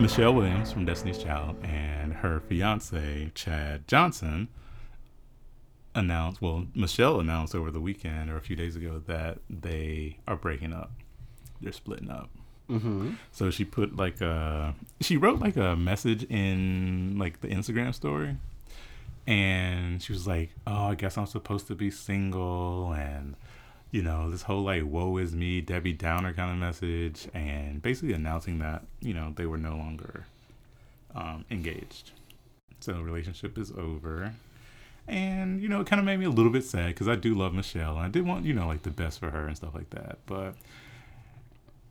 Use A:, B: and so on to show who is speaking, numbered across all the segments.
A: Michelle Williams from Destiny's Child and her fiance Chad Johnson announced. Well, Michelle announced over the weekend or a few days ago that they are breaking up. They're splitting up.
B: Mm-hmm.
A: So she put like a she wrote like a message in like the Instagram story, and she was like, "Oh, I guess I'm supposed to be single," and you know this whole like "woe is me" Debbie Downer kind of message, and basically announcing that you know they were no longer um, engaged, so the relationship is over. And you know, it kind of made me a little bit sad because I do love Michelle, and I did want you know like the best for her and stuff like that, but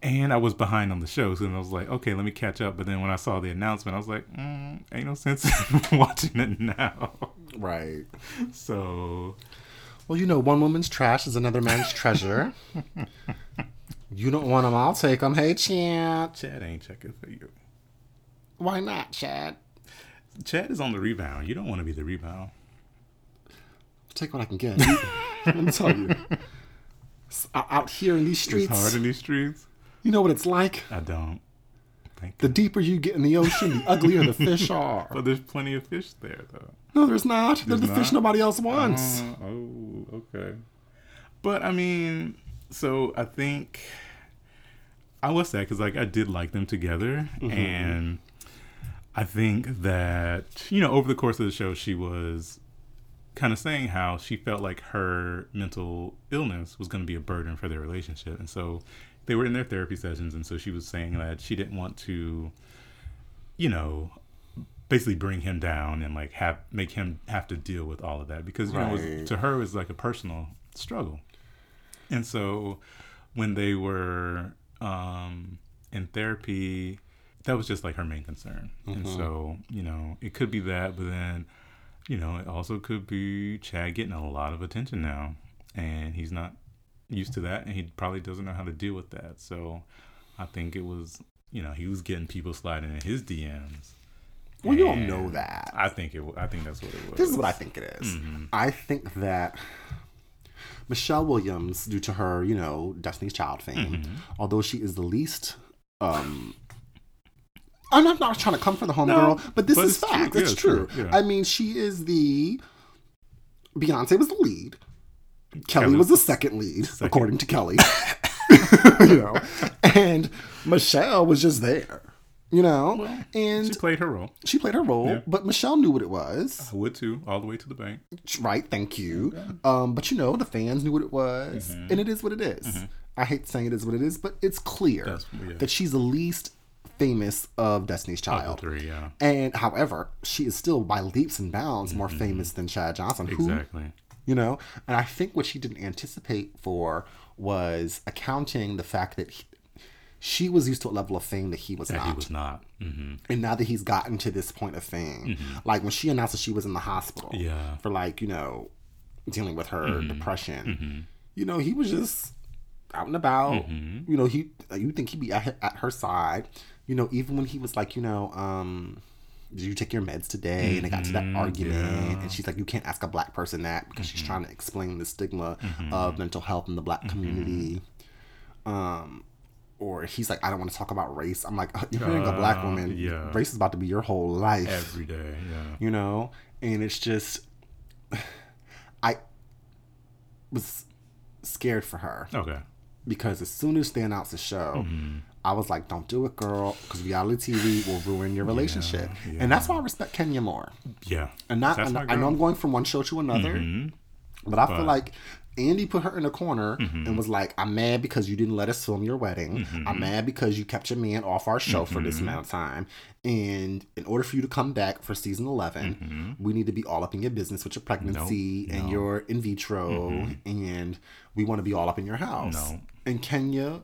A: and I was behind on the show, so I was like, okay, let me catch up. But then when I saw the announcement, I was like, mm, ain't no sense in watching it now.
B: Right.
A: So,
B: Well, you know, one woman's trash is another man's treasure. you don't want them, I'll take them. Hey, Chad.
A: Chad ain't checking for you.
B: Why not, Chad?
A: Chad is on the rebound. You don't want to be the rebound.
B: Take what I can get. Let me tell you. Out here in these streets.
A: It's hard in these streets.
B: you know what it's like?
A: I don't. Thank
B: The deeper you get in the ocean, the uglier the fish are.
A: But there's plenty of fish there, though.
B: No, there's not. There's,
A: There's
B: the fish nobody else wants.
A: Uh, oh, okay. But I mean, so I think I was sad because like I did like them together, and I think that you know over the course of the show she was kind of saying how she felt like her mental illness was going to be a burden for their relationship, and so they were in their therapy sessions, and so she was saying that she didn't want to, you know, basically bring him down and like have make him have to deal with all of that because you know it was, to her it was like a personal struggle. And so when they were um in therapy that was just like her main concern. And so you know it could be that but then you know it also could be chad getting a lot of attention now. And he's not used to that and he probably doesn't know how to deal with that. So i think it was you know he was getting people sliding in his dms
B: Well, you don't know that.
A: I think it. I think that's what it was.
B: This is what I think it is.
A: Mm-hmm.
B: I think that Michelle Williams, due to her, you know, Destiny's Child fame,
A: Mm-hmm.
B: although she is the least. um I'm not, not trying to come for the homegirl, but this
A: but
B: is
A: true.
B: fact.
A: Yeah,
B: it's
A: it's
B: true.
A: true. Yeah.
B: I mean, she is the. Beyonce was the lead. Kelly,
A: Kelly
B: was the second lead,
A: second.
B: according to Kelly. you know, and Michelle was just there. You know, and
A: She played her role.
B: she played her role,
A: Yeah.
B: but Michelle knew what it was.
A: I would too, all the way to the bank.
B: Right, thank you. Um, but you know, the fans knew what it was,
A: Mm-hmm.
B: and it is what it is. I hate saying it is what it is, but it's clear that she's the least famous of Destiny's Child.
A: three, yeah,
B: And however, she is still by leaps and bounds more famous than Chad Johnson. Who,
A: Mm-hmm. exactly.
B: you know, and I think what she didn't anticipate for was accounting the fact that he, she was used to a level of fame that he was
A: That
B: not.
A: he was not. hmm
B: and now that he's gotten to this point of fame, like when she announced that she was in the hospital,
A: Mm-hmm. Yeah.
B: for like you know dealing with her
A: Mm-hmm.
B: depression, you know he was just out and about.
A: Mm-hmm.
B: You know he you think he'd be at, at her side. You know even when he was like you know um. Did you take your meds today? And they got to that argument,
A: Mm-hmm. yeah. Mm-hmm.
B: and she's like, "You can't ask a black person that because she's trying to explain the stigma of mental health in the black community." Um, or he's like, I don't want to talk about race. I'm like, you're marrying a black
A: Uh,
B: woman.
A: yeah.
B: Race is about to be your whole life,
A: Every day, yeah.
B: you know? And it's just, I was scared for her
A: Okay.
B: because as soon as they announced the show,
A: Mm-hmm.
B: I was like, don't do it, girl, because reality TV will ruin your relationship. And that's why I respect Kenya more.
A: Yeah.
B: And not, and I know. I'm going from one show to another,
A: Mhm.
B: but I feel like Andy put her in a corner
A: Mm-hmm.
B: and was like, I'm mad because you didn't let us film your wedding. I'm mad because you kept your man off our show for
A: Mm-hmm.
B: this amount of time. And in order for you to come back for season 11, we need to be all up in your business with your pregnancy and
A: Mm-hmm. no. Mm-hmm.
B: your in vitro. And we want to be all up in your house.
A: No.
B: And Kenya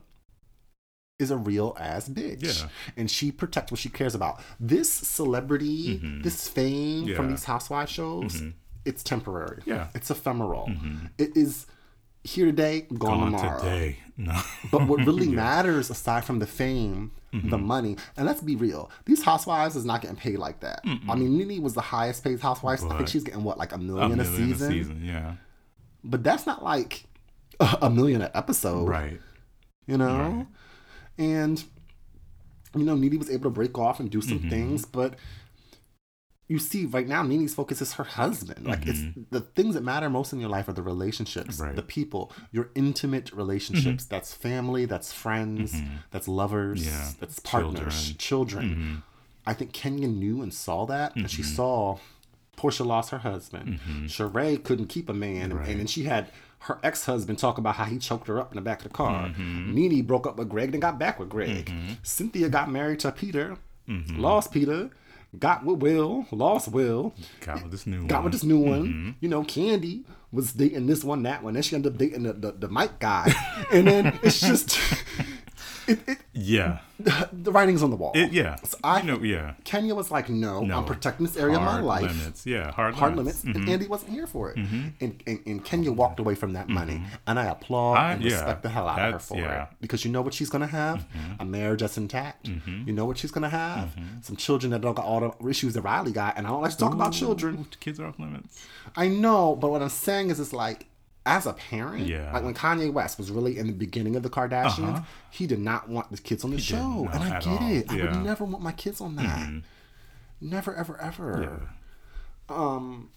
B: is a real ass bitch.
A: Yeah.
B: And she protects what she cares about. This celebrity, this fame from
A: Mm-hmm.
B: These housewife shows, it's temporary.
A: Yeah. Mm-hmm.
B: It's ephemeral. It is here today, gone,
A: On
B: tomorrow.
A: today. No.
B: But what really matters, aside from the fame,
A: Mm-hmm.
B: the money, and let's be real, these housewives is not getting paid like that. I mean, Nene was the highest paid housewife. I think she's getting what, like a
A: a
B: million a, season?
A: a season, yeah.
B: But that's not like a million an episode
A: Right.
B: you know
A: Right.
B: and you know, Nene was able to break off and do some
A: Mm-hmm.
B: things, but you see, right now, Nene's focus is her husband. Like, it's
A: Mm-hmm.
B: the things that matter most in your life are the relationships,
A: Right.
B: the people, your intimate relationships. That's family, that's friends, that's lovers,
A: Mm-hmm. Yeah.
B: that's partners, children.
A: Mm-hmm.
B: I think Kenya knew and saw that, and she saw Porsha lost her husband. Sheree couldn't keep a man, and-
A: Mm-hmm. Right.
B: and then she had her ex-husband talk about how he choked her up in the back of the car.
A: Mm-hmm.
B: Nene broke up with Greg, and got back with Greg. Cynthia got married to Peter,
A: Mm-hmm.
B: lost Peter, got with Will, lost Will,
A: Got with this new one.
B: got
A: one.
B: with this new one.
A: Mm-hmm.
B: You know, Kandi was dating this one, that one. Then she ended up dating the, the, the Mike guy. and then it's just, it, it,
A: Yeah.
B: the writing's on the wall.
A: It, yeah.
B: So I,
A: you know, yeah.
B: Kenya was like, no,
A: No.
B: I'm protecting this area of my
A: Hard
B: life.
A: Limits. Yeah. Hard,
B: Hard
A: limits.
B: limits,
A: Mm-hmm.
B: and Andy wasn't here for it. And, and and Kenya walked away from that money, and I applaud
A: I-
B: and
A: yeah,
B: respect the hell out of her for
A: yeah. Mm-hmm.
B: it because you know what she's gonna have a marriage that's intact. You know what she's gonna have some children that don't got all the issues that Riley got, and I don't like to talk about children.
A: Kids are off limits.
B: I know, but what I'm saying is, it's like as a parent,
A: Yeah.
B: like when Kanye West was really in the beginning of the Kardashians, he did not want the kids on the show, and I get
A: all.
B: it. I
A: Yeah. Mm-hmm.
B: would never want my kids on that. Never, ever, ever. Um,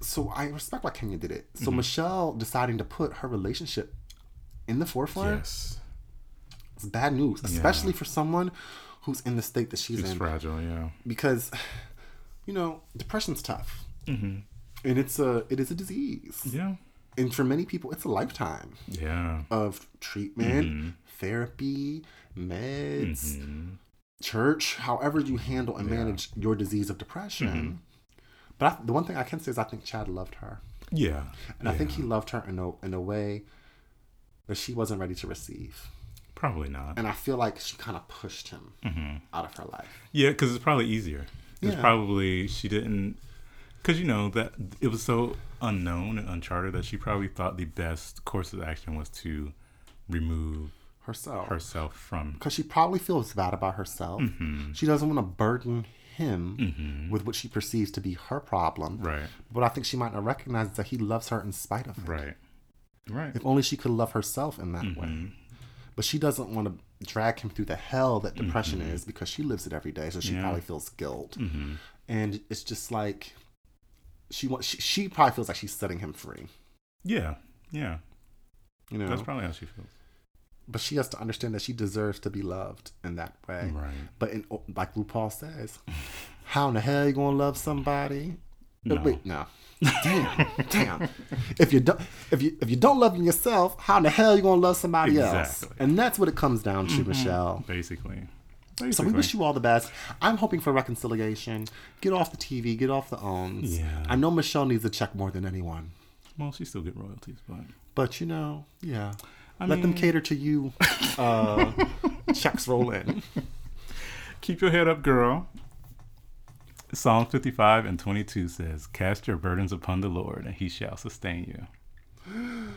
B: so I respect why Kenya did it.
A: Mm-hmm.
B: So Michelle deciding to put her relationship in the forefront
A: Yes.
B: is bad news, especially for someone who's in the state that she's
A: It's
B: in
A: fragile. Yeah.
B: because you know depression's tough and it's a it is a disease
A: Yeah.
B: And for many people it's a lifetime
A: Yeah.
B: of treatment
A: Mm-hmm.
B: therapy meds church however you handle and manage your disease of depression
A: Mm-hmm.
B: but I, the one thing i can say is i think chad loved her
A: Yeah.
B: and i think he loved her in a, in a way that she wasn't ready to receive
A: Probably not.
B: and i feel like she kind of pushed him
A: Mm-hmm.
B: out of her life
A: Yeah, because it's probably easier. It's
B: Yeah.
A: probably she didn't, because you know that it was so unknown and uncharted that she probably thought the best course of action was to remove
B: herself
A: herself from.
B: because she probably feels bad about herself.
A: Mm-hmm.
B: She doesn't want to burden him with what she perceives to be her problem.
A: Right.
B: But I think she might not recognize that he loves her in spite of it.
A: Right. Right.
B: If only she could love herself in that
A: Mm-hmm.
B: way. But she doesn't want to drag him through the hell that depression
A: Mm-hmm.
B: is because she lives it every day. So she
A: Yeah.
B: probably feels guilt.
A: Mm-hmm.
B: And it's just like she wants. She, she probably feels like she's setting him free.
A: Yeah. Yeah.
B: You know.
A: That's probably how she feels.
B: but she has to understand that she deserves to be loved in that way.
A: Right.
B: But in, like RuPaul says, how in the hell you gonna love somebody?
A: No.
B: Wait, no. Damn, damn. If you don't, if you if you don't love yourself, how in the hell you gonna love somebody else?
A: Exactly. Mm-hmm.
B: And that's what it comes down to, Michelle.
A: Basically.
B: So we wish you all the best. I'm hoping for reconciliation. Get off the TV. Get off the owns.
A: Yeah.
B: I know Michelle needs a check more than anyone,
A: Well, she still get royalties, but
B: but you know, yeah.
A: I
B: Let them cater to you. Uh, checks roll in.
A: keep your head up, girl. Psalm 55 and 22 says, Cast your burdens upon the Lord, and he shall sustain you.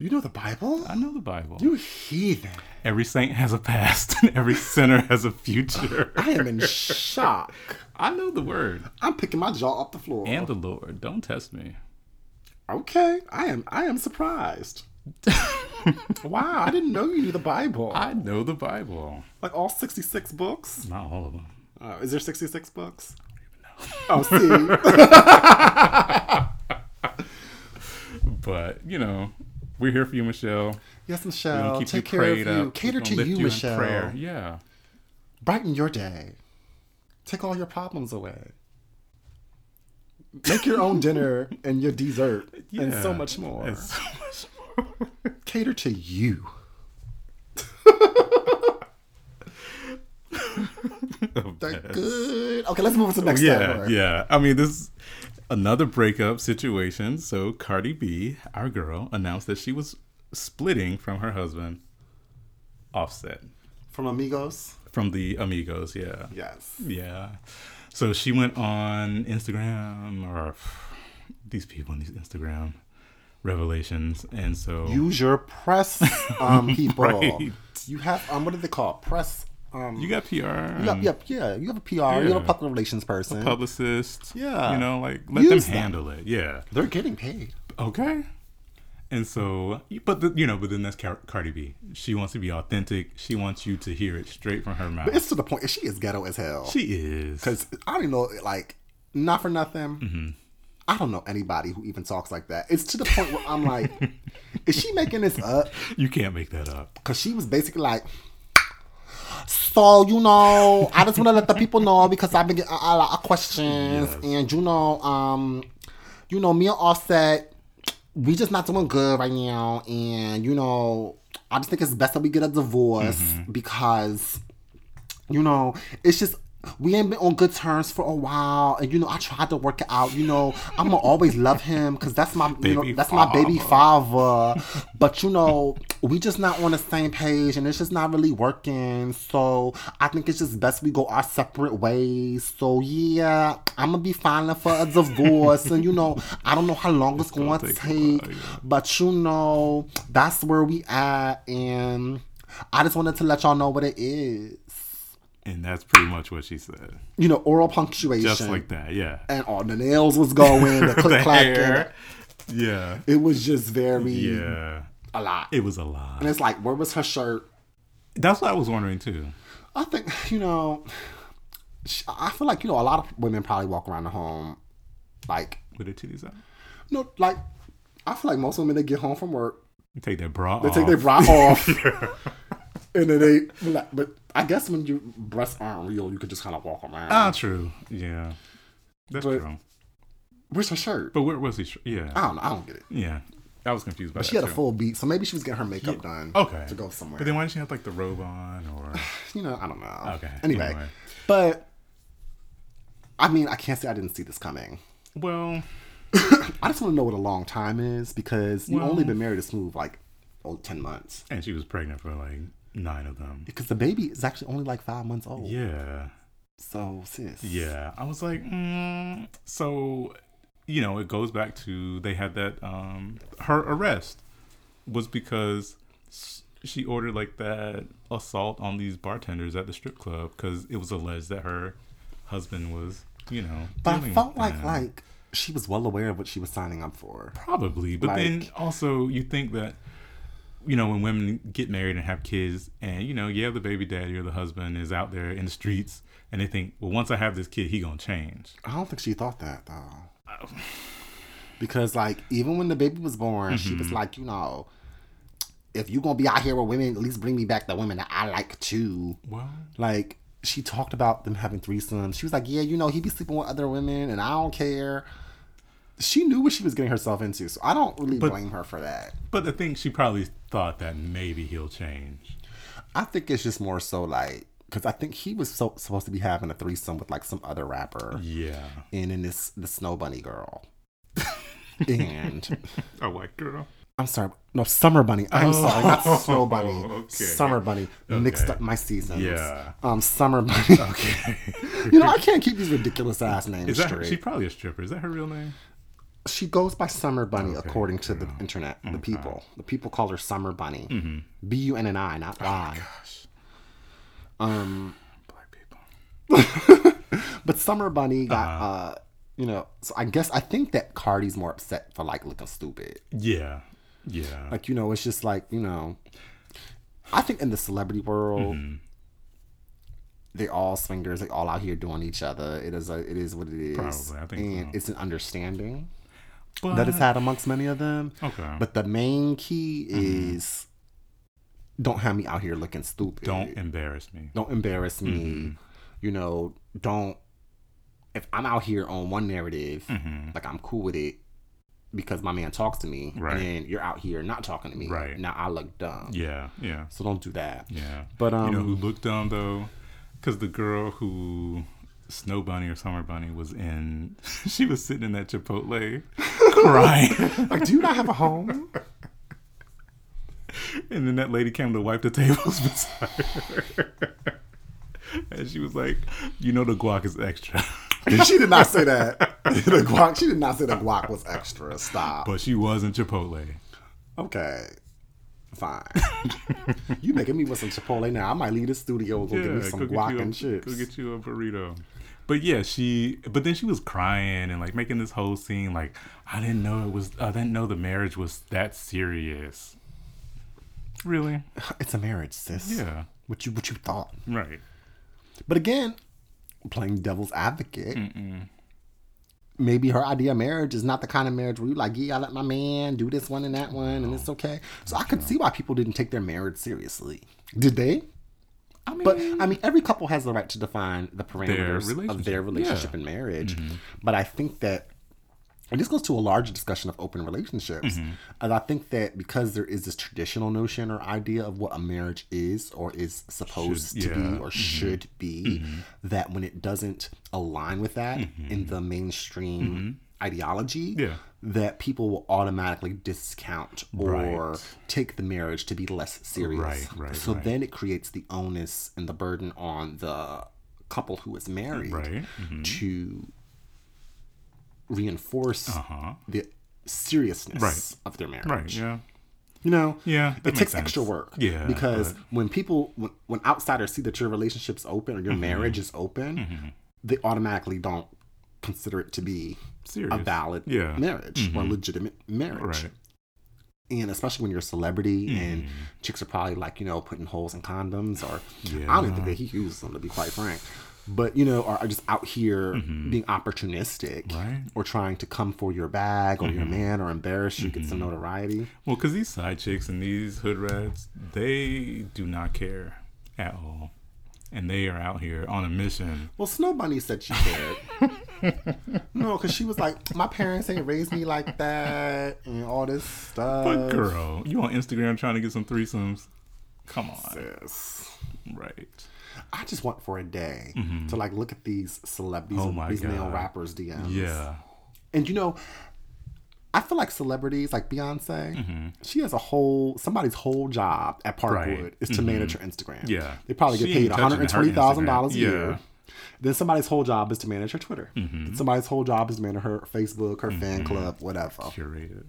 B: You know the Bible?
A: I know the Bible.
B: You heathen.
A: Every saint has a past, and every sinner has a future.
B: I am in shock.
A: I know the word.
B: I'm picking my jaw off the floor.
A: And the Lord. Don't test me.
B: okay, I am. I am surprised. wow, I didn't know you knew the Bible.
A: I know the Bible.
B: like all 66 books.
A: Not all of them.
B: Uh, is there 66 books? I don't even know. Oh, see.
A: But, you know, we're here for you, Michelle.
B: yes, Michelle.
A: keep
B: Take
A: you
B: care of you.
A: up.
B: Cater to you,
A: in
B: Michelle.
A: prayer. Yeah.
B: Brighten your day. Take all your problems away. Make your own dinner and your dessert and so much more.
A: So much more.
B: Cater to you. That good. Okay, let's move on to the oh, next
A: yeah,
B: category.
A: yeah. I mean, this is another breakup situation. So Cardi B, our girl, announced that she was splitting from her husband, Offset,
B: From Amigos.
A: from the Amigos. Yeah,
B: Yes.
A: yeah. So she went on Instagram or these people on these Instagram revelations, and so
B: Use your press, um, people.
A: Right.
B: You have um, what do they call it? press? Um,
A: you got PR,
B: you
A: and
B: have, yep, yeah. You have a PR. You have a public relations person.
A: a publicist.
B: Yeah.
A: you know, like let
B: Use
A: them
B: them.
A: handle it. Yeah.
B: They're getting paid.
A: Okay. And so, but the, you know, but then that's Car- Cardi B. She wants to be authentic. She wants you to hear it straight from her mouth.
B: But it's to the point. She is ghetto as hell.
A: she is.
B: Because I don't even know, like, not for nothing.
A: Mm-hmm.
B: I don't know anybody who even talks like that. It's to the point where I'm like, is she making this up?
A: You can't make that up.
B: Because she was basically like, so, you know, I just want to let the people know because I've been getting a, lot of questions.
A: Yes.
B: And, you know, um, you know, me and Offset, we just not doing good right now. And, you know, I just think it's best that we get a divorce because, you know, it's just we ain't been on good terms for a while, and you know I tried to work it out. You know I'm gonna always love him because that's my you know
A: Baby
B: that's my baby
A: father.
B: father. But you know we just not on the same page, and it's just not really working. So I think it's just best we go our separate ways. So yeah, I'm gonna be filing for a divorce, and you know I don't know how long it's, going to
A: take a
B: take,
A: yeah.
B: but you know that's where we at, and I just wanted to let y'all know what it is.
A: And that's pretty much what she said.
B: You know, oral punctuation.
A: Just like that, yeah.
B: and all the nails was going, the click clack.
A: Yeah.
B: It was just very
A: Yeah.
B: a lot.
A: It was a lot.
B: and it's like, where was her shirt?
A: That's what I was wondering too.
B: I think you know. I feel like you know a lot of women probably walk around the home, like
A: With her titties out.
B: no, like I feel like most women they get home from work,
A: You take that bra
B: they
A: off.
B: take their bra off, and then they. like, But I guess when your breasts aren't real, you could just kind of walk around.
A: Ah, true. Yeah. That's
B: But-
A: true.
B: Where's her shirt?
A: But where was he? sh- Yeah.
B: I don't know. I don't get it.
A: Yeah. I was confused by
B: But
A: that.
B: she had a full beat, so maybe she was getting her makeup done.
A: Okay.
B: To go somewhere.
A: But then why didn't she have like the robe on or
B: you know, I don't know.
A: Okay,
B: Anyway,
A: anyway.
B: but I mean, I can't say I didn't see this coming.
A: well
B: I just want to know what a long time is because you've only been married to Smooth like oh, 10 months.
A: and she was pregnant for like nine of them.
B: Because the baby is actually only like five months old.
A: Yeah.
B: So, sis.
A: Yeah. I was like, mm. so you know, it goes back to they had that um her arrest was because she ordered like that assault on these bartenders at the strip club because it was alleged that her husband was, you know,
B: But I felt like
A: them.
B: like she was well aware of what she was signing up for.
A: Probably, but then also you think that you know when women get married and have kids, and you know, yeah, the baby daddy or the husband is out there in the streets, and they think, well, once I have this kid, he gonna change.
B: I don't think she thought that though. Because like even when the baby was born, she
A: Mm-hmm.
B: was like, you know, if you gonna be out here with women, at least bring me back the women that I like too.
A: Well,
B: Like she talked about them having threesomes. She was like, yeah, you know, he be sleeping with other women, and I don't care. She knew what she was getting herself into, so I don't really
A: But-
B: blame her for that.
A: but the thing she probably thought that maybe he'll change.
B: I think it's just more so like because I think he was so supposed to be having a threesome with like some other rapper,
A: Yeah,
B: and then this the Snow Bunny girl, and
A: a white girl.
B: I'm sorry, no Summer Bunny. I'm sorry, not Snow Bunny.
A: okay.
B: Summer Bunny. Mixed up my seasons.
A: Yeah.
B: Um, Summer Bunny.
A: Okay,
B: you know I can't keep these ridiculous ass names
A: is that
B: straight.
A: she's probably a stripper? Is that her real name?
B: She goes by Summer Bunny
A: Okay,
B: according to the internet, the people. The people call her Summer Bunny.
A: Mm-hmm.
B: B U N N I, not Y.
A: Gosh,
B: Um,
A: black people.
B: but Summer Bunny got,
A: Uh-huh.
B: uh, you know, so I guess I think that Cardi's more upset for like looking stupid.
A: Yeah, yeah.
B: Like, you know, it's just like, you know, I think in the celebrity world,
A: Mm-hmm.
B: they all swingers. They all out here doing each other. It is a, it is what it is.
A: Probably, I think
B: and
A: so.
B: it's an understanding
A: but,
B: that it's had amongst many of them.
A: okay.
B: But the main key is don't have me out here looking stupid.
A: don't embarrass me.
B: don't embarrass me.
A: Mm-hmm.
B: You know, don't if I'm out here on one narrative,
A: Mhm.
B: like I'm cool with it because my man talks to me,
A: Right.
B: and then you're out here not talking to me.
A: Right.
B: Now I look dumb.
A: Yeah, yeah,
B: So don't do that.
A: yeah.
B: But um
A: you know who looked dumb though? Because the girl who Snow Bunny or Summer Bunny was in, she was sitting in that Chipotle crying,
B: like, do you not have a home?
A: and then that lady came to wipe the tables beside her, and she was like, "You know the guac is extra."
B: she did not say that. the guac. She did not say the guac was extra. Stop.
A: But she was in Chipotle.
B: Okay. Fine. you making me with some Chipotle now. I might leave the studio and go get me some guac
A: you a,
B: and chips.
A: Go get you a burrito. But yeah, she. But then she was crying and like making this whole scene. Like I didn't know it was. I didn't know the marriage was that serious. Really?
B: It's a marriage, sis.
A: Yeah.
B: What you what you thought?
A: Right.
B: But again, playing devil's advocate. Maybe her idea of marriage is not the kind of marriage where you like, yeah, I let my man do this one and that one, and it's okay. So I could see why people didn't take their marriage seriously. Did they?
A: I mean,
B: But I mean, every couple has the right to define the parameters of their relationship
A: Yeah.
B: and marriage. Mm-hmm. But I think that, and this goes to a larger discussion of open relationships. Mm-hmm. And I think that because there is this traditional notion or idea of what a marriage is or is supposed
A: Should-
B: to
A: yeah.
B: be or mm-hmm. should be, that when it doesn't align with that in the mainstream ideology,
A: Yeah.
B: That people will automatically discount or
A: Right.
B: take the marriage to be less serious.
A: Right, right,
B: so then it creates the onus and the burden on the couple who is married
A: Right. mhm.
B: to reinforce
A: Uh-huh.
B: the seriousness of their marriage.
A: Right. Yeah.
B: You know,
A: Yeah,
B: it takes
A: sense.
B: extra work.
A: Yeah,
B: because
A: but-
B: when people, when, when outsiders see that your relationship's open or your
A: Mm-hmm.
B: marriage is open, they automatically don't consider it to be
A: Serious.
B: a valid
A: Yeah.
B: marriage or mm-hmm. legitimate marriage.
A: Right.
B: And especially when you're a celebrity and mm. chicks are probably like, you know, putting holes in condoms or I don't even think that he uses them to be quite frank. But, you know, are, just out here mm-hmm. being opportunistic
A: Right.
B: or trying to come for your bag or your mm-hmm. man or embarrass you, get some notoriety.
A: Well, because these side chicks and these hood rats, they do not care at all, and they are out here on a mission.
B: Well, Snow Bunny said she did. no, because she was like, my parents ain't raised me like that and all this stuff.
A: But girl, you on Instagram trying to get some threesomes? Come on,
B: Sis.
A: right?
B: I just want for a day to like look at these celebrities,
A: Mm-hmm. Oh
B: these male rappers DMs.
A: Yeah,
B: And you know, I feel like celebrities like Beyonce, she has a whole somebody's whole job at Parkwood
A: Mm-hmm. Right.
B: is to manage her Instagram.
A: Yeah.
B: They probably get paid one hundred and twenty thousand dollars a
A: Instagram.
B: year.
A: Yeah.
B: Then somebody's whole job is to manage her Twitter.
A: Mm-hmm.
B: Somebody's whole job is to manage her Facebook, her fan club, whatever.
A: curated.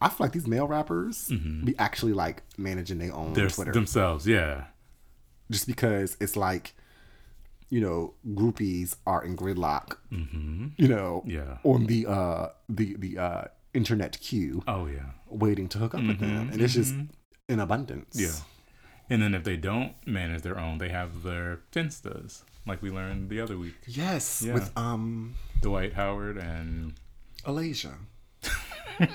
B: I feel like these male rappers be actually like managing their own
A: They're
B: Twitter.
A: themselves. Yeah,
B: just because it's like you know groupies are in gridlock you know
A: Mm-hmm. Yeah.
B: on the uh the the uh internet queue
A: Oh yeah,
B: waiting to hook up with them and it's just in abundance
A: Mm-hmm. yeah. And then if they don't manage their own, they have their finstas, like we learned the other week.
B: yes
A: Yeah.
B: with um
A: Dwight Howard and
B: alasia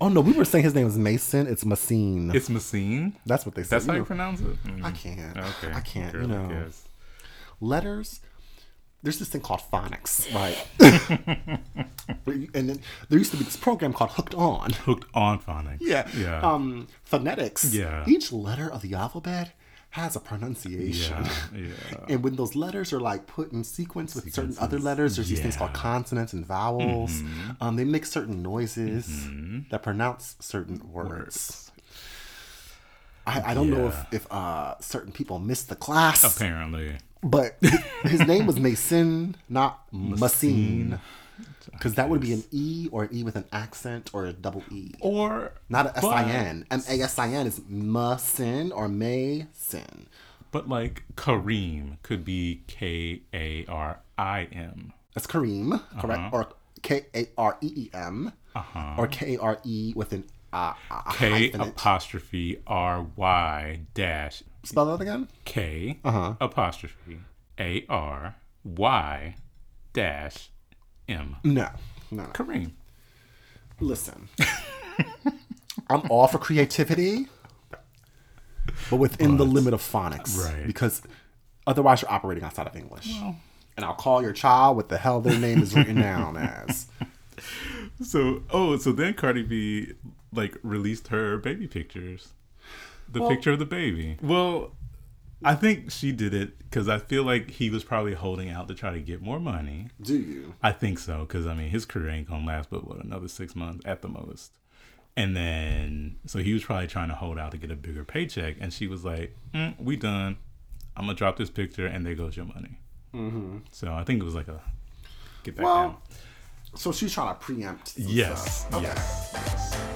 B: oh no we were saying his name was mason it's Massine.
A: it's Massine.
B: that's what they said
A: That's how
B: You
A: you pronounce it. Mm.
B: i can't
A: Okay,
B: i can't
A: Girl,
B: you
A: I
B: know
A: guess.
B: Letters there's this thing called phonics right? And then there used to be this program called hooked on.
A: Hooked on phonics.
B: yeah.
A: Yeah.
B: um phonetics.
A: Yeah.
B: each letter of the alphabet has a pronunciation.
A: Yeah, yeah.
B: and when those letters are like put in sequence with certain other letters there's these things called consonants and vowels. Um, they make certain noises that pronounce certain words,
A: Words.
B: I, I don't know if, if uh, certain people missed the class.
A: Apparently.
B: But his name was Mason, not Massine. Because that would be an E or an E with an accent or a double E.
A: Or
B: Not a S-I-N. M A S I N is Mason or Mason.
A: But like Kareem could be K A R I M.
B: That's Kareem, correct? Or K A R E E M.
A: Uh-huh.
B: Or K-R-E with an uh, a
A: K
B: hyphenate.
A: apostrophe R Y dash
B: Spell that again?
A: K
B: Uh-huh.
A: apostrophe A R Y dash M.
B: No. No, no.
A: Kareem.
B: Listen. I'm all for creativity, but within the limit of phonics.
A: Right.
B: Because otherwise you're operating outside of English. and I'll call your child what the hell their name is written down as.
A: So oh, so then Cardi B like released her baby pictures, the
B: Well-
A: picture of the baby. Well, I think she did it because I feel like he was probably holding out to try to get more money.
B: Do you?
A: I think so because I mean his career ain't gonna last but what another six months at the most. And then so he was probably trying to hold out to get a bigger paycheck, and she was like, mm, "We done. I'm gonna drop this picture, and there goes your money." Mm-hmm. So I think it was like a get back
B: Well,
A: down.
B: So she's trying to preempt. some
A: Yes.
B: stuff. Okay.
A: Yes.